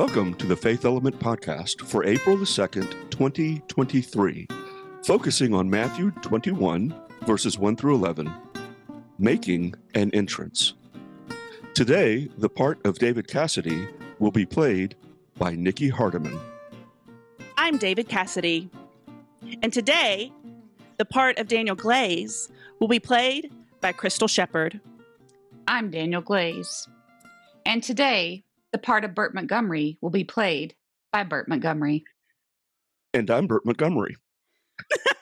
Welcome to the Faith Element Podcast for April the 2nd, 2023, focusing on Matthew 21, verses 1 through 11, making an entrance. Today, the part of David Cassidy will be played by Nikki Hardeman. I'm David Cassidy, and today, the part of Daniel Glaze will be played by Crystal Shepherd. I'm Daniel Glaze, and today, the part of Bert Montgomery will be played by Bert Montgomery. And I'm Bert Montgomery.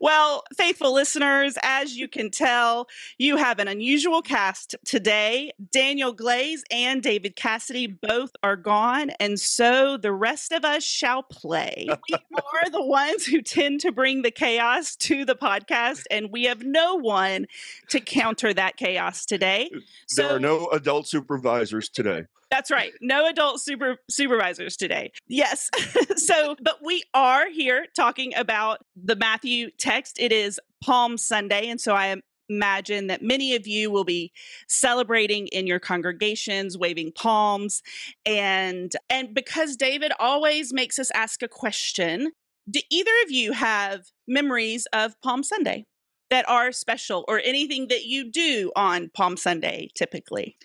well, faithful listeners, as you can tell, you have an unusual cast today. Daniel Glaze and David Cassidy both are gone, and so the rest of us shall play. We are the ones who tend to bring the chaos to the podcast, and we have no one to counter that chaos today. There are no adult supervisors today. That's right. No adult super supervisors today. Yes. so, but we are here talking about the Matthew text. It is Palm Sunday, and so I imagine that many of you will be celebrating in your congregations waving palms and and because David always makes us ask a question do either of you have memories of Palm Sunday that are special or anything that you do on Palm Sunday typically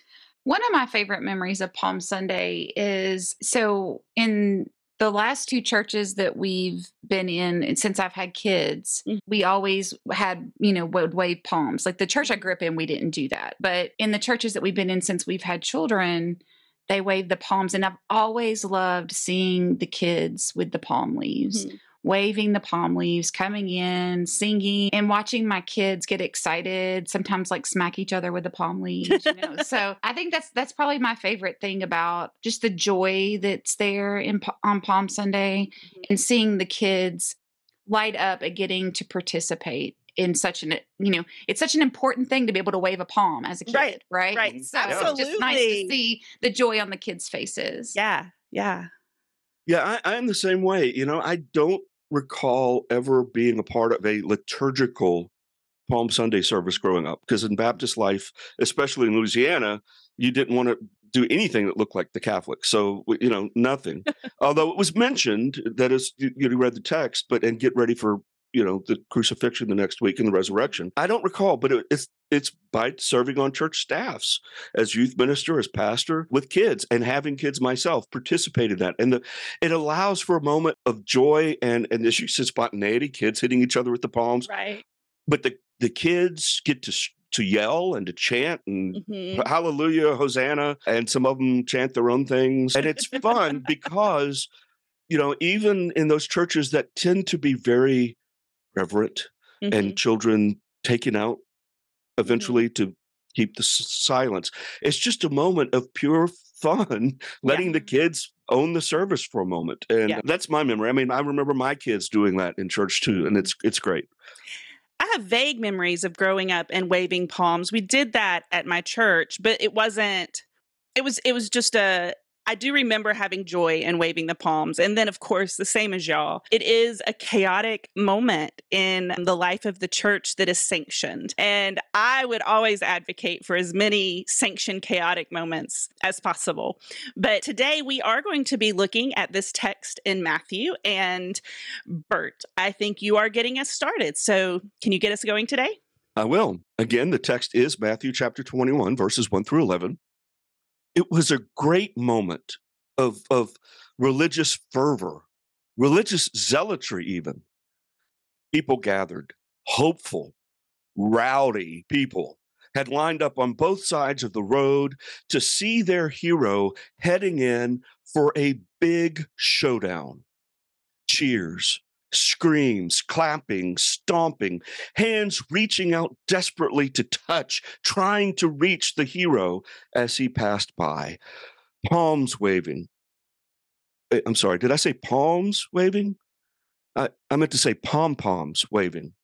one of my favorite memories of Palm Sunday is so in the last two churches that we've been in since I've had kids, mm-hmm. we always had, you know, would wave palms. Like the church I grew up in, we didn't do that. But in the churches that we've been in since we've had children, they wave the palms. And I've always loved seeing the kids with the palm leaves. Mm-hmm waving the palm leaves, coming in, singing, and watching my kids get excited, sometimes like smack each other with the palm leaves, you know. so I think that's that's probably my favorite thing about just the joy that's there in on Palm Sunday mm-hmm. and seeing the kids light up at getting to participate in such an you know it's such an important thing to be able to wave a palm as a kid right right, right. so Absolutely. it's just nice to see the joy on the kids faces yeah yeah yeah I, i'm the same way you know i don't recall ever being a part of a liturgical Palm Sunday service growing up because in Baptist life, especially in Louisiana, you didn't want to do anything that looked like the Catholic. So, you know, nothing. Although it was mentioned that as you, you read the text, but and get ready for you know the crucifixion the next week and the resurrection. I don't recall but it, it's it's by serving on church staffs as youth minister as pastor with kids and having kids myself participate in that. And the, it allows for a moment of joy and and as you said spontaneity kids hitting each other with the palms. Right. But the the kids get to to yell and to chant and mm-hmm. hallelujah hosanna and some of them chant their own things. And it's fun because you know even in those churches that tend to be very reverent mm-hmm. and children taken out mm-hmm. eventually mm-hmm. to keep the s- silence. It's just a moment of pure fun, letting yeah. the kids own the service for a moment. And yeah. that's my memory. I mean, I remember my kids doing that in church too, and it's it's great. I have vague memories of growing up and waving palms. We did that at my church, but it wasn't it was it was just a I do remember having joy and waving the palms. And then, of course, the same as y'all, it is a chaotic moment in the life of the church that is sanctioned. And I would always advocate for as many sanctioned chaotic moments as possible. But today we are going to be looking at this text in Matthew. And Bert, I think you are getting us started. So can you get us going today? I will. Again, the text is Matthew chapter 21, verses 1 through 11 it was a great moment of, of religious fervor, religious zealotry, even. People gathered, hopeful, rowdy people had lined up on both sides of the road to see their hero heading in for a big showdown. Cheers, screams, clapping, stomping, hands reaching out desperately to touch, trying to reach the hero as he passed by, palms waving. Eh, I'm sorry, did I say palms waving? I, I meant to say pom poms waving.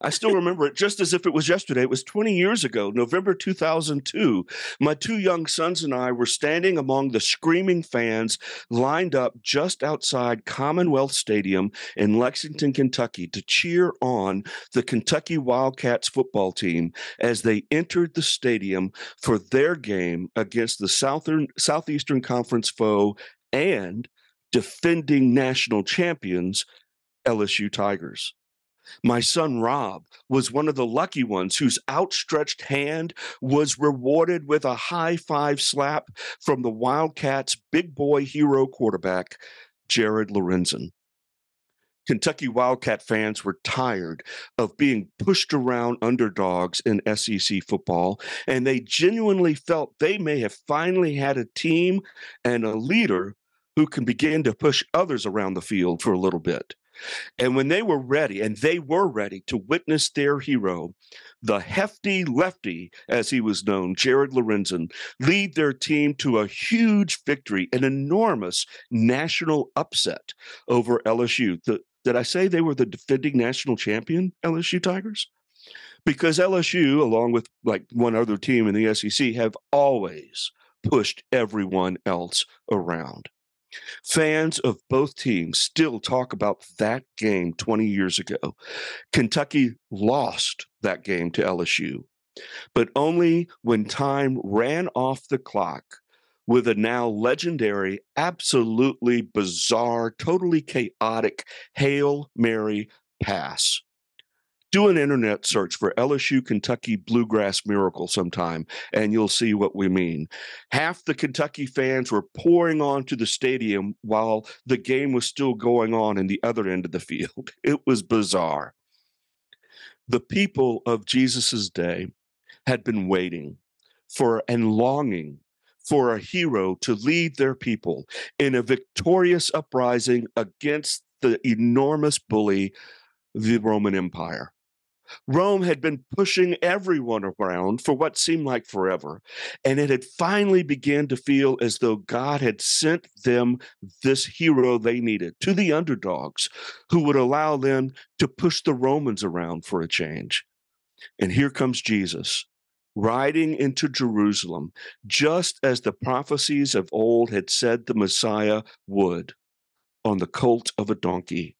I still remember it just as if it was yesterday. It was 20 years ago, November 2002. My two young sons and I were standing among the screaming fans lined up just outside Commonwealth Stadium in Lexington, Kentucky to cheer on the Kentucky Wildcats football team as they entered the stadium for their game against the Southern Southeastern Conference foe and defending national champions LSU Tigers. My son Rob was one of the lucky ones whose outstretched hand was rewarded with a high five slap from the Wildcats' big boy hero quarterback, Jared Lorenzen. Kentucky Wildcat fans were tired of being pushed around underdogs in SEC football, and they genuinely felt they may have finally had a team and a leader who can begin to push others around the field for a little bit. And when they were ready, and they were ready to witness their hero, the hefty lefty, as he was known, Jared Lorenzen, lead their team to a huge victory, an enormous national upset over LSU. The, did I say they were the defending national champion, LSU Tigers? Because LSU, along with like one other team in the SEC, have always pushed everyone else around. Fans of both teams still talk about that game 20 years ago. Kentucky lost that game to LSU, but only when time ran off the clock with a now legendary, absolutely bizarre, totally chaotic Hail Mary pass do an internet search for LSU Kentucky Bluegrass Miracle sometime, and you'll see what we mean. Half the Kentucky fans were pouring onto the stadium while the game was still going on in the other end of the field. It was bizarre. The people of Jesus' day had been waiting for and longing for a hero to lead their people in a victorious uprising against the enormous bully, the Roman Empire. Rome had been pushing everyone around for what seemed like forever. And it had finally begun to feel as though God had sent them this hero they needed to the underdogs who would allow them to push the Romans around for a change. And here comes Jesus riding into Jerusalem, just as the prophecies of old had said the Messiah would on the colt of a donkey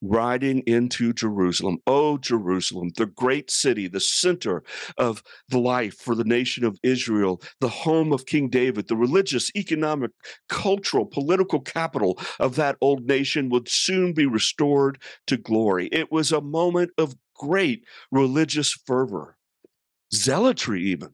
riding into Jerusalem. Oh, Jerusalem, the great city, the center of the life for the nation of Israel, the home of King David, the religious, economic, cultural, political capital of that old nation would soon be restored to glory. It was a moment of great religious fervor, zealotry, even.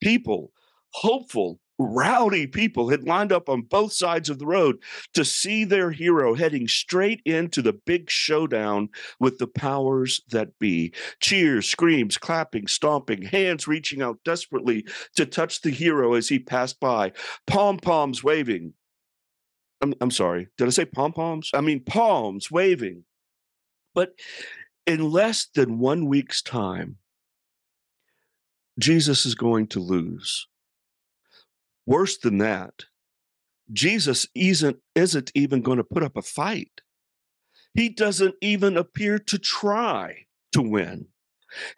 People hopeful rowdy people had lined up on both sides of the road to see their hero heading straight into the big showdown with the powers that be. Cheers, screams, clapping, stomping, hands reaching out desperately to touch the hero as he passed by, pom poms waving. I'm, I'm sorry, did I say pom poms? I mean, palms waving. But in less than one week's time, Jesus is going to lose. Worse than that, Jesus isn't, isn't even going to put up a fight. He doesn't even appear to try to win.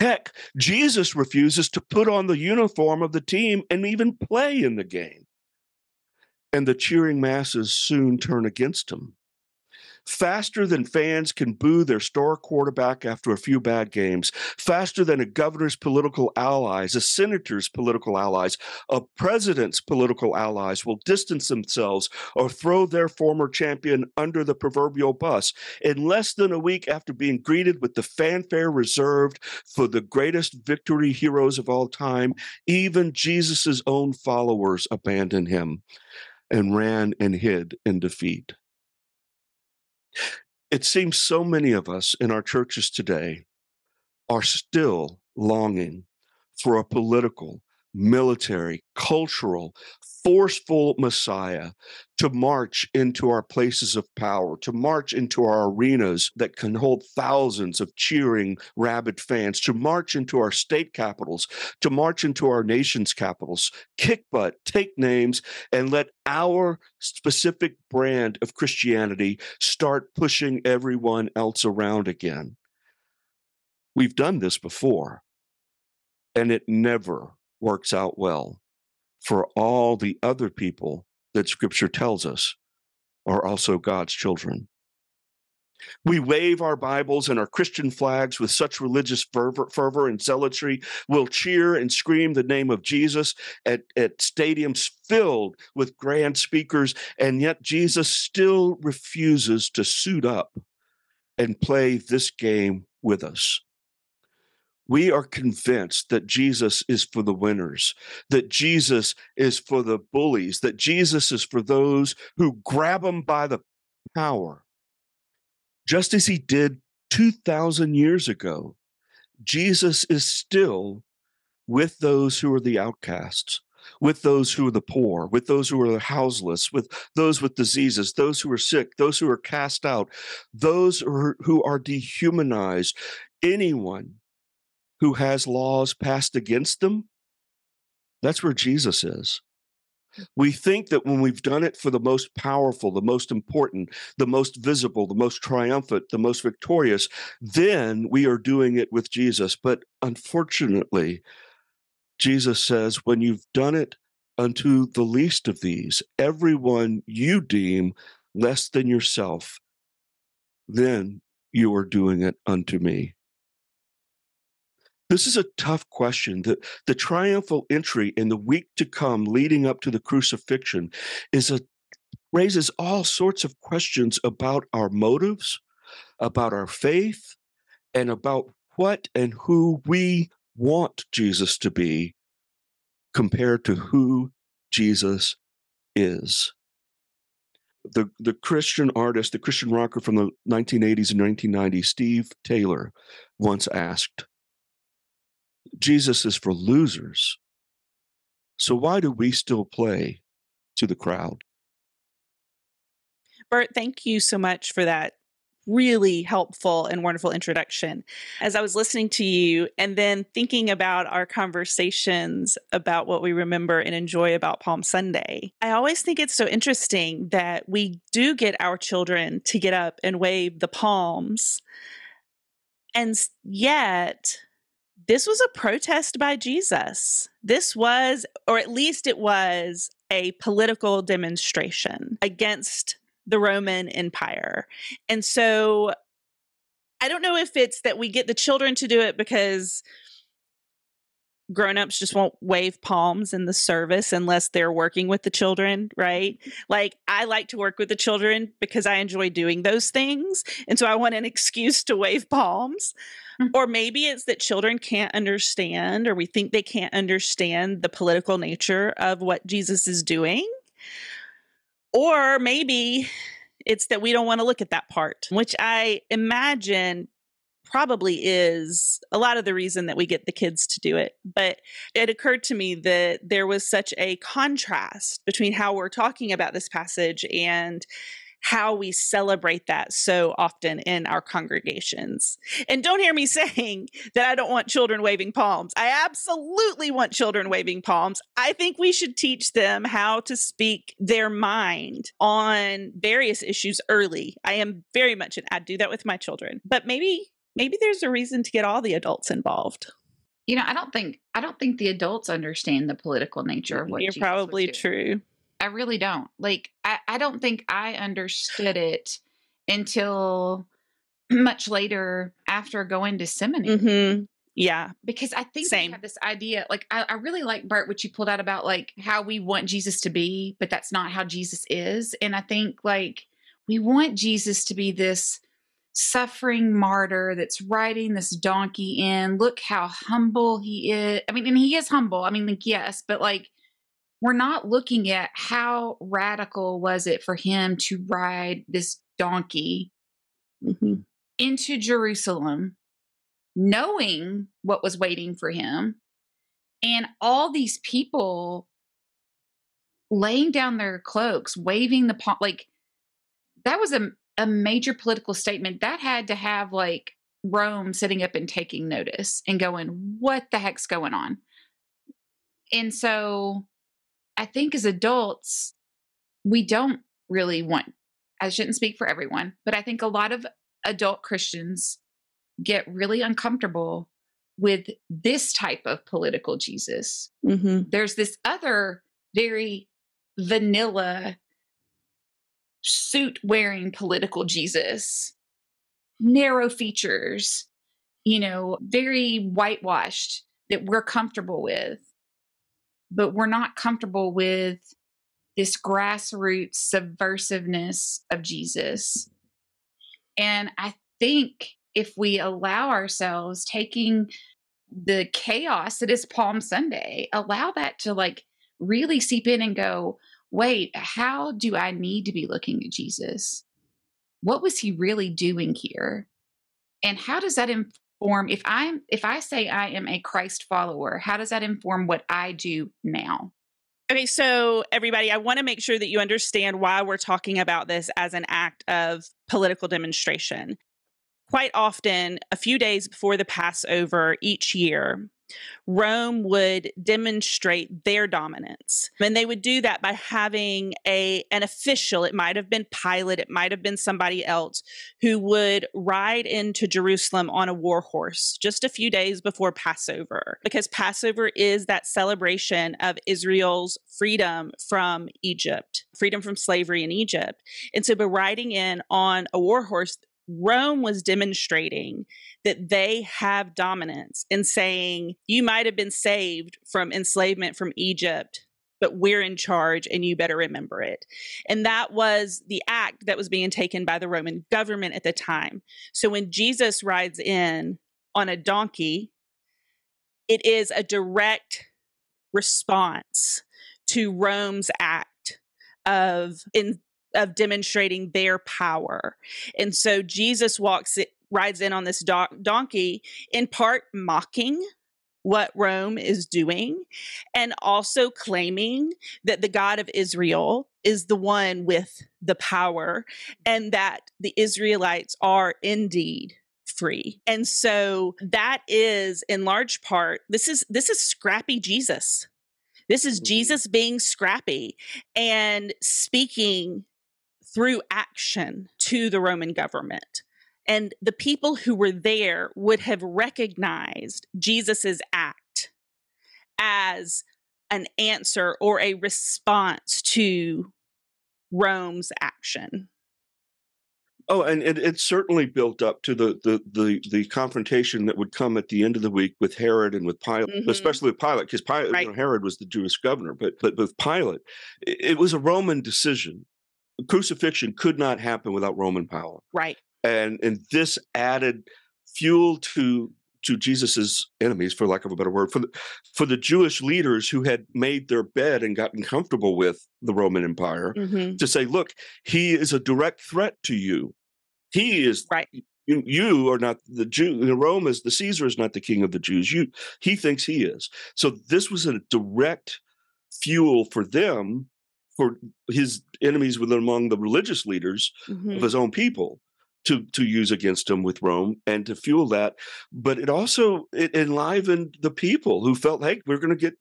Heck, Jesus refuses to put on the uniform of the team and even play in the game. And the cheering masses soon turn against him faster than fans can boo their star quarterback after a few bad games, faster than a governor's political allies, a senator's political allies, a president's political allies will distance themselves or throw their former champion under the proverbial bus. In less than a week after being greeted with the fanfare reserved for the greatest victory heroes of all time, even Jesus' own followers abandoned him and ran and hid in defeat. It seems so many of us in our churches today are still longing for a political, military, cultural, forceful Messiah to march into our places of power, to march into our arenas that can hold thousands of cheering, rabid fans, to march into our state capitals, to march into our nation's capitals, kick butt, take names, and let our specific brand of Christianity start pushing everyone else around again. We've done this before, and it never works out well for all the other people that scripture tells us are also God's children. We wave our Bibles and our Christian flags with such religious fervor, fervor, and zealotry. We'll cheer and scream the name of Jesus at, at stadiums filled with grand speakers, and yet Jesus still refuses to suit up and play this game with us. We are convinced that Jesus is for the winners, that Jesus is for the bullies, that Jesus is for those who grab them by the power. Just as he did 2,000 years ago, Jesus is still with those who are the outcasts, with those who are the poor, with those who are houseless, with those with diseases, those who are sick, those who are cast out, those who are dehumanized, anyone who has laws passed against them. That's where Jesus is. We think that when we've done it for the most powerful, the most important, the most visible, the most triumphant, the most victorious, then we are doing it with Jesus. But unfortunately, Jesus says, when you've done it unto the least of these, everyone you deem less than yourself, then you are doing it unto me. This is a tough question. The, the triumphal entry in the week to come leading up to the crucifixion is a raises all sorts of questions about our motives, about our faith, and about what and who we want Jesus to be compared to who Jesus is. The, the Christian artist, the Christian rocker from the 1980s and 1990s, Steve Taylor, once asked, Jesus is for losers. So why do we still play to the crowd? Bert, thank you so much for that really helpful and wonderful introduction. As I was listening to you and then thinking about our conversations about what we remember and enjoy about Palm Sunday, I always think it's so interesting that we do get our children to get up and wave the palms. And yet, this was a protest by Jesus. This was, or at least it was, a political demonstration against the Roman Empire. And so I don't know if it's that we get the children to do it because grown-ups just won't wave palms in the service unless they're working with the children right like i like to work with the children because i enjoy doing those things and so i want an excuse to wave palms. or maybe it's that children can't understand or we think they can't understand the political nature of what jesus is doing or maybe it's that we don't want to look at that part which i imagine probably is a lot of the reason that we get the kids to do it. But it occurred to me that there was such a contrast between how we're talking about this passage and how we celebrate that so often in our congregations. And don't hear me saying that I don't want children waving palms. I absolutely want children waving palms. I think we should teach them how to speak their mind on various issues early. I am very much an I do that with my children. But maybe maybe there's a reason to get all the adults involved. You know, I don't think I don't think the adults understand the political nature of what you're Jesus probably true. I really don't. Like I, I don't think I understood it until much later after going to seminary. Mm-hmm. Yeah. Because I think Same. we have this idea, like I, I really like Bart, what you pulled out about like how we want Jesus to be, but that's not how Jesus is. And I think like we want Jesus to be this suffering martyr that's riding this donkey in. Look how humble he is. I mean, and he is humble. I mean, like, yes, but like, we're not looking at how radical was it for him to ride this donkey mm-hmm. into Jerusalem, knowing what was waiting for him, and all these people laying down their cloaks, waving the palm, like that was a a major political statement that had to have like Rome sitting up and taking notice and going, what the heck's going on? And so I think as adults, we don't really want, I shouldn't speak for everyone, but I think a lot of adult Christians get really uncomfortable with this type of political Jesus. Mm-hmm. There's this other very vanilla suit wearing political Jesus, narrow features, you know, very whitewashed that we're comfortable with. But we're not comfortable with this grassroots subversiveness of Jesus. And I think if we allow ourselves taking the chaos that is Palm Sunday, allow that to like really seep in and go, wait, how do I need to be looking at Jesus? What was he really doing here? And how does that inform if I'm if I say I am a Christ follower, how does that inform what I do now? Okay, so everybody, I want to make sure that you understand why we're talking about this as an act of political demonstration. Quite often, a few days before the Passover each year, Rome would demonstrate their dominance. And they would do that by having a an official, it might have been Pilate, it might have been somebody else, who would ride into Jerusalem on a war horse just a few days before Passover. Because Passover is that celebration of Israel's freedom from Egypt, freedom from slavery in Egypt. And so by riding in on a war horse, Rome was demonstrating that they have dominance in saying, you might have been saved from enslavement from Egypt, but we're in charge and you better remember it. And that was the act that was being taken by the Roman government at the time. So when Jesus rides in on a donkey, it is a direct response to Rome's act of in of demonstrating their power. And so Jesus walks it, rides in on this do- donkey in part mocking what Rome is doing and also claiming that the God of Israel is the one with the power and that the Israelites are indeed free. And so that is in large part this is this is scrappy Jesus. This is Mhm. Jesus being scrappy and speaking through action to the Roman government. And the people who were there would have recognized Jesus's act as an answer or a response to Rome's action. Oh, and it, it certainly built up to the, the the the confrontation that would come at the end of the week with Herod and with Pilate, Mhm. especially with Pilate, because Pilate, you know, Herod was the Jewish governor, but but with Pilate, it, it was a Roman decision. Crucifixion could not happen without Roman power, Right. and and this added fuel to to Jesus's enemies, for lack of a better word, for the for the Jewish leaders who had made their bed and gotten comfortable with the Roman Empire hmm to say, look, he is a direct threat to you. He is Right. you, you are not the Jew. Rome is the Caesar is not the king of the Jews. You he thinks he is. So this was a direct fuel for them, for his enemies within among the religious leaders hmm of his own people to to use against him with Rome and to fuel that. But it also it enlivened the people who felt, hey, we're going to get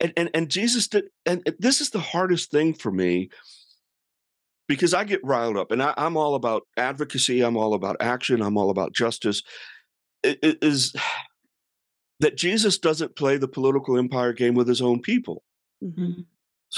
and, and and Jesus did. And this is the hardest thing for me because I get riled up, and I, I'm all about advocacy. I'm all about action. I'm all about justice. It, it is that Jesus doesn't play the political empire game with his own people. hmm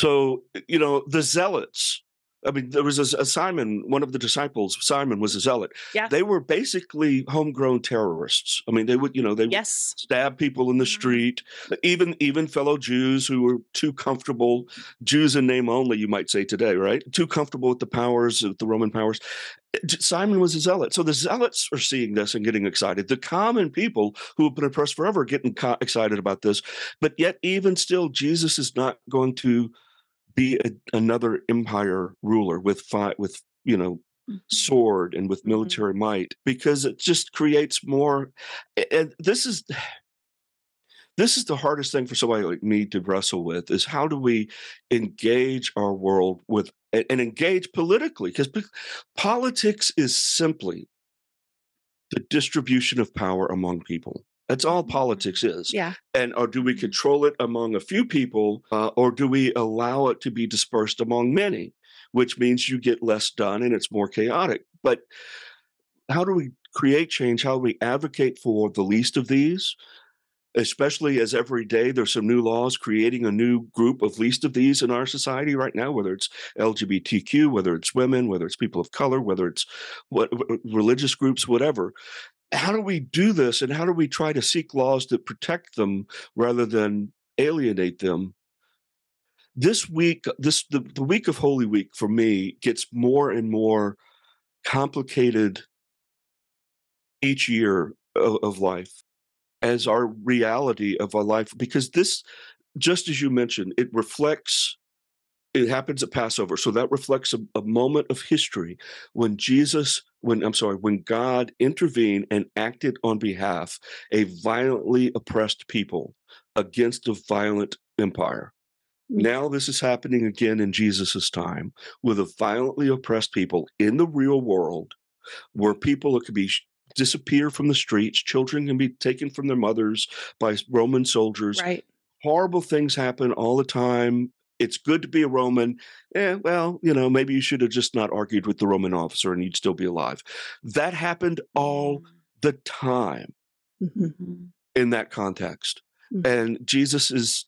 So, you know, the zealots. I mean, there was a, a Simon, one of the disciples, Simon was a zealot. Yeah. They were basically homegrown terrorists. I mean, they would, you know, they would stab people in the Mhm. street, even even fellow Jews who were too comfortable, Jews in name only, you might say today, right? Too comfortable with the powers of the Roman powers. Simon was a zealot. So the zealots are seeing this and getting excited. The common people who have been oppressed forever are getting co- excited about this. But yet, even still, Jesus is not going to be a, another empire ruler with fi- with you know Mhm. sword and with Mhm. military might because it just creates more and this is this is the hardest thing for somebody like me to wrestle with is how do we engage our world with and engage politically because politics is simply the distribution of power among people that's all politics is Yeah. and or do we control it among a few people uh, or do we allow it to be dispersed among many which means you get less done and it's more chaotic but how do we create change? How do we advocate for the least of these? Especially as every day there's some new laws creating a new group of least of these in our society right now, whether it's LGBTQ, whether it's women, whether it's people of color, whether it's what religious groups, whatever. How do we do this and how do we try to seek laws that protect them rather than alienate them? This week this the, the week of holy week for me gets more and more complicated each year of, of life as our reality of our life because this just as you mentioned it reflects it happens at passover so that reflects a, a moment of history when jesus when i'm sorry when god intervened and acted on behalf a violently oppressed people against a violent empire Mm. Now, this is happening again in Jesus' time with a violently oppressed people in the real world where people could be disappear from the streets, children can be taken from their mothers by Roman soldiers. Right. Horrible things happen all the time. It's good to be a Roman. Eh, well, you know, maybe you should have just not argued with the Roman officer and you'd still be alive. That happened all mm. the time mm-hmm. in that context. Mm-hmm. And Jesus is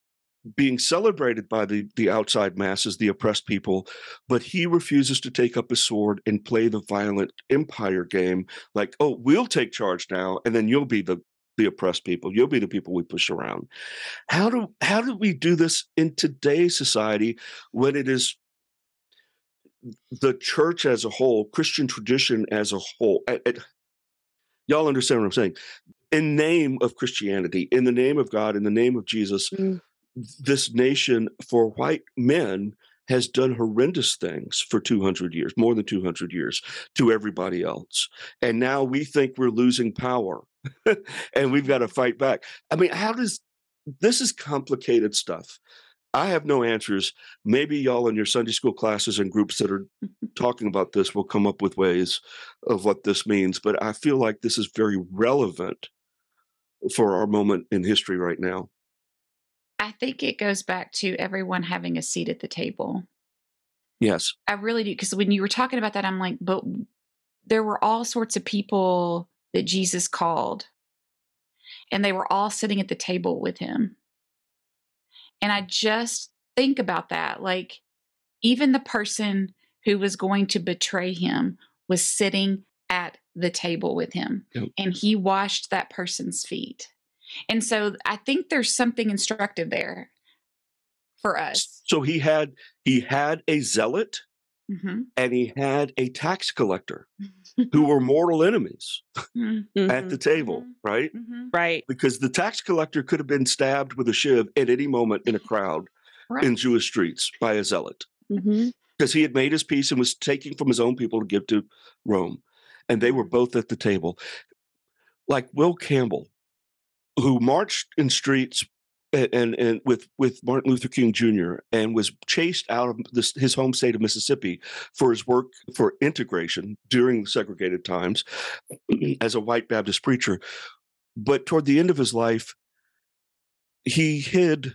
being celebrated by the, the outside masses, the oppressed people, but he refuses to take up his sword and play the violent empire game like, oh, we'll take charge now, and then you'll be the the oppressed people. You'll be the people we push around. How do how do we do this in today's society when it is the church as a whole, Christian tradition as a whole? y'all understand what I'm saying? In name of Christianity, in the name of God, in the name of Jesus, mm this nation for white men has done horrendous things for 200 years, more than 200 years, to everybody else. And now we think we're losing power and we've got to fight back. I mean, how does this is complicated stuff. I have no answers. Maybe y'all in your Sunday school classes and groups that are talking about this will come up with ways of what this means. But I feel like this is very relevant for our moment in history right now. I think it goes back to everyone having a seat at the table. Yes. I really do. Because when you were talking about that, I'm like, but there were all sorts of people that Jesus called, and they were all sitting at the table with him. And I just think about that. Like, even the person who was going to betray him was sitting at the table with him, yep. and he washed that person's feet. And so I think there's something instructive there for us. So he had he had a zealot mm-hmm. and he had a tax collector who were mortal enemies mm-hmm. at the table, mm-hmm. right? Mm-hmm. Right. Because the tax collector could have been stabbed with a shiv at any moment in a crowd right. in Jewish streets by a zealot. Mm-hmm. Because he had made his peace and was taking from his own people to give to Rome. And they were mm-hmm. both at the table. Like Will Campbell, who marched in streets and, and, with with Martin Luther King Jr. and was chased out of this, his home state of Mississippi for his work for integration during segregated times as a white Baptist preacher. But toward the end of his life, he hid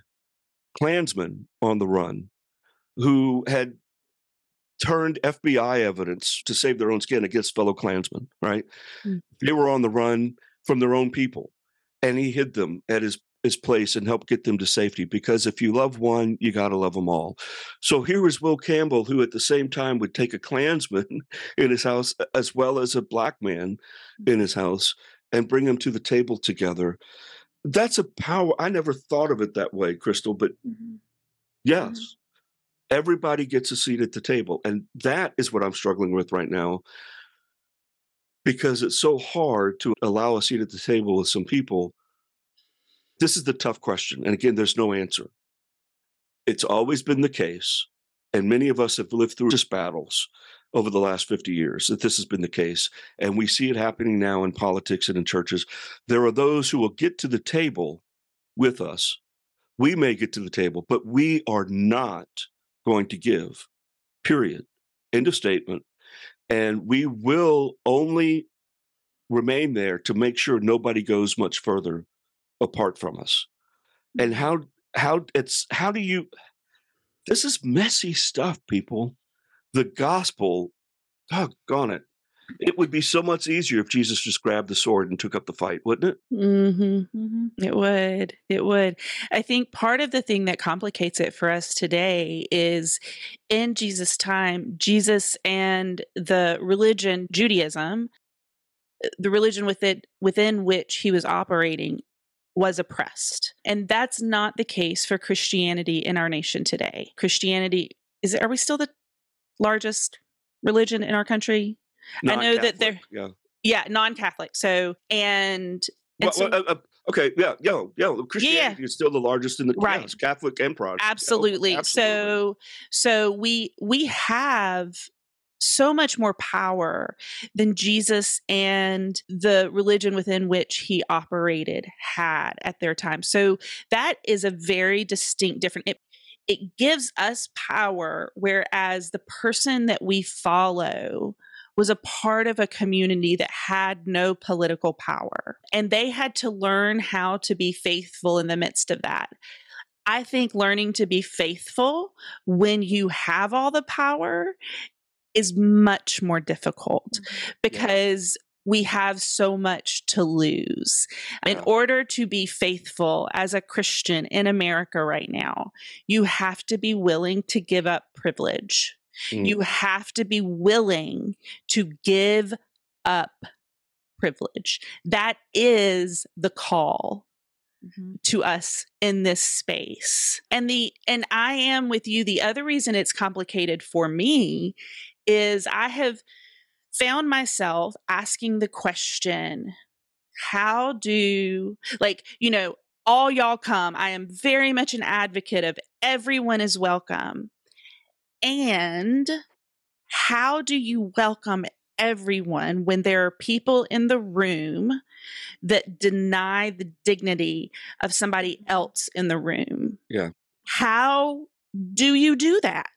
Klansmen on the run who had turned FBI evidence to save their own skin against fellow Klansmen, right? Mm. They were on the run from their own people and he hid them at his his place and help get them to safety because if you love one, you got to love them all. So here was Will Campbell, who at the same time would take a Klansman in his house as well as a black man in his house and bring them to the table together. That's a power. I never thought of it that way, Crystal, but mm-hmm. yes, mm-hmm. everybody gets a seat at the table. And that is what I'm struggling with right now because it's so hard to allow a seat at the table with some people. This is the tough question. And again, there's no answer. It's always been the case. And many of us have lived through just battles over the last 50 years that this has been the case. And we see it happening now in politics and in churches. There are those who will get to the table with us. We may get to the table, but we are not going to give, period. End of statement and we will only remain there to make sure nobody goes much further apart from us and mm-hmm. how how it's how do you this is messy stuff people the gospel doggone it It would be so much easier if Jesus just grabbed the sword and took up the fight, wouldn't it? Mm-hmm. Mhm. It would. It would. I think part of the thing that complicates it for us today is in Jesus' time, Jesus and the religion, Judaism, uh, the religion within within which he was operating was oppressed. And that's not the case for Christianity in our nation today. Christianity is are we still the largest religion in our country? I know that they're- Yeah, yeah. non-Catholic. So and and Well, so- well, uh, uh, okay, yeah, yeah, yeah. Christianity is still the largest in the Right. yes, Catholic and Protestant. Yeah, absolutely. absolutely. So so we we have so much more power than Jesus and the religion within which he operated had at their time. So that is a very distinct different it, it gives us power whereas the person that we follow was a part of a community that had no political power and they had to learn how to be faithful in the midst of that. I think learning to be faithful when you have all the power is much more difficult because we have so much to lose. In order to be faithful as a Christian in America right now, you have to be willing to give up privilege. Mm. You have to be willing to give up privilege. That is the call Mhm. to us in this space. And the and I am with you the other reason it's complicated for me is I have found myself asking the question how do like you know all y'all come I am very much an advocate of everyone is welcome and how do you welcome everyone when there are people in the room that deny the dignity of somebody mm-hmm. else in the room. Yeah. How do you do that?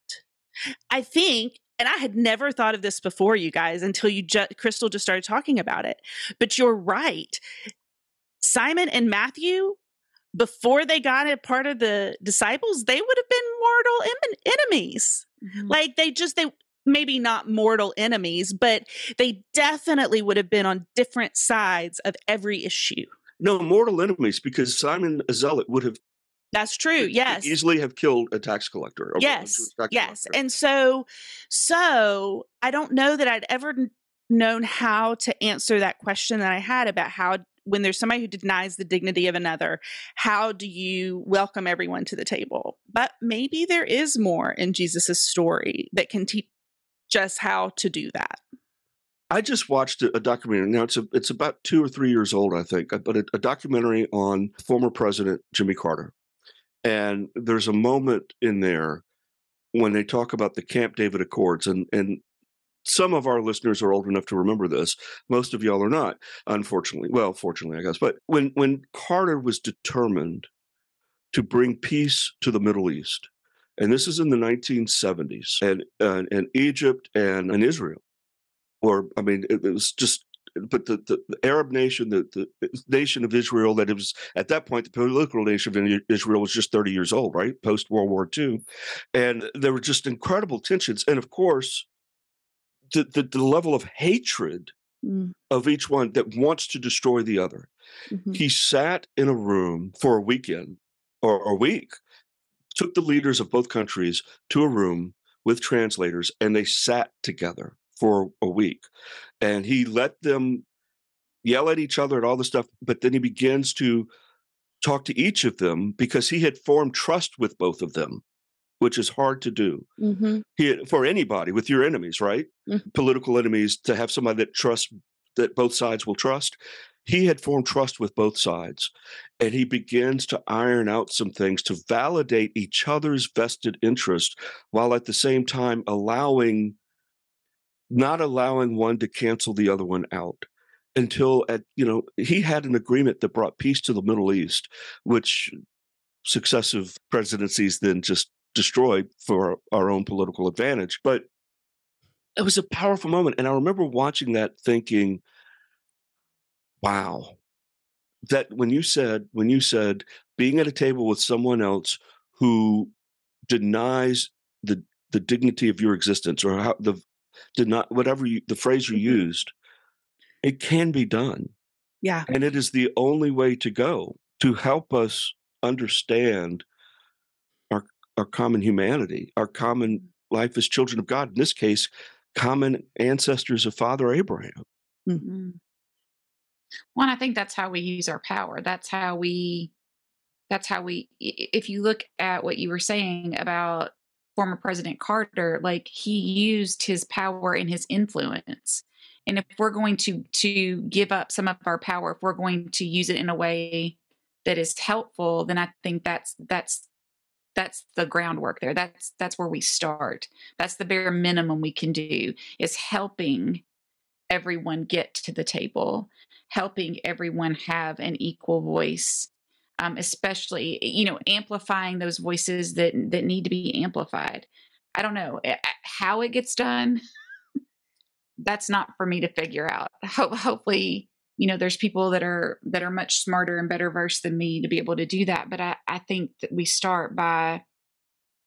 I think, and I had never thought of this before, you guys, until you just Crystal just started talking about it. But you're right. Simon and Matthew, before they got a part of the disciples, they would have been mortal em- enemies Mhm. like they just they maybe not mortal enemies but they definitely would have been on different sides of every issue No, mortal enemies because Simon a Zealot would have that's true yes easily have killed a tax collector. yes tax yes collector. and so so i don't know that i'd ever known how to answer that question that i had about how when there's somebody who denies the dignity of another how do you welcome everyone to the table but maybe there is more in jesus' story that can teach us how to do that I just watched a, a documentary. Now it's a, it's about two or three years old, I think, uh, but a, a documentary on former President Jimmy Carter. And there's a moment in there when they talk about the Camp David Accords, and and some of our listeners are old enough to remember this. Most of y'all are not, unfortunately. Well, fortunately, I guess. But when when Carter was determined to bring peace to the Middle East, and this is in the 1970s, and uh, and Egypt and, and Israel or I mean, it, it was just. But the, the, Arab nation, the, the nation of Israel, that it was at that point, the political nation of Israel was just 30 years old, right? Post World War II. And there were just incredible tensions. And of course, the, the, the level of hatred Mm, of each one that wants to destroy the other. mhm. He sat in a room for a weekend or a week, took the leaders of both countries to a room with translators, and they sat together for a week. And he let them yell at each other and all this stuff, but then he begins to talk to each of them because he had formed trust with both of them, which is hard to do Mhm. he, for anybody with your enemies, right? Mhm. Political enemies to have somebody that trusts that both sides will trust. He had formed trust with both sides, and he begins to iron out some things to validate each other's vested interest, while at the same time allowing, not allowing one to cancel the other one out. Until at you know he had an agreement that brought peace to the Middle East, which successive presidencies then just destroyed for our own political advantage. But it was a powerful moment. And I remember watching that thinking, wow, that when you said, when you said being at a table with someone else who denies the the dignity of your existence or how the did not whatever you, the phrase you Mhm. used it can be done Yeah. and it is the only way to go to help us understand our our common humanity our common life as children of god in this case common ancestors of father abraham Mm. Well, I think that's how we use our power. That's how we, that's how we, if you look at what you were saying about former President Carter, like he used his power and his influence. And if we're going to to give up some of our power, if we're going to use it in a way that is helpful, then I think that's that's that's the groundwork there. That's that's where we start. That's the bare minimum we can do is helping everyone get to the table, helping everyone have an equal voice, um, especially you know amplifying those voices that that need to be amplified. I don't know eh, how it gets done. That's not for me to figure out. Ho- hopefully, you know, there's people that are that are much smarter and better versed than me to be able to do that. But I, I think that we start by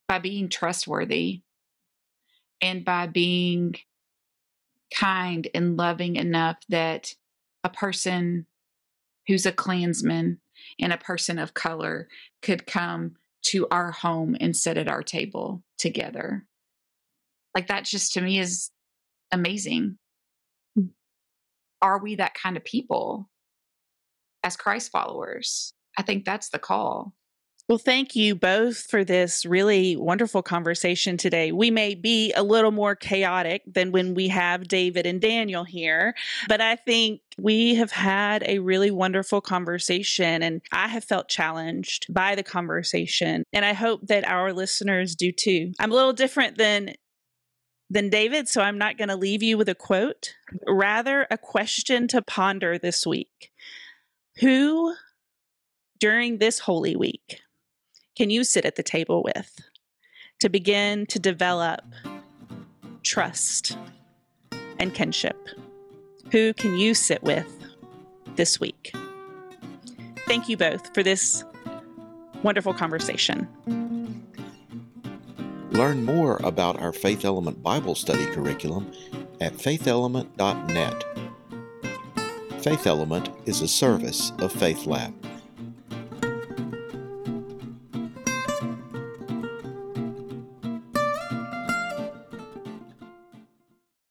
by being trustworthy and by being kind and loving enough that a person who's a Klansman and a person of color could come to our home and sit at our table together. Like that just to me is amazing. Mm. Are we that kind of people as Christ followers? I think that's the call. Well, thank you both for this really wonderful conversation today. We may be a little more chaotic than when we have David and Daniel here, but I think we have had a really wonderful conversation and I have felt challenged by the conversation. And I hope that our listeners do too. I'm a little different than than David, so I'm not going to leave you with a quote, rather a question to ponder this week. Who during this holy week can you sit at the table with to begin to develop trust and kinship? Who can you sit with this week? Thank you both for this wonderful conversation. Learn more about our Faith Element Bible Study curriculum at faithelement.net. Faith Element is a service of Faith Lab.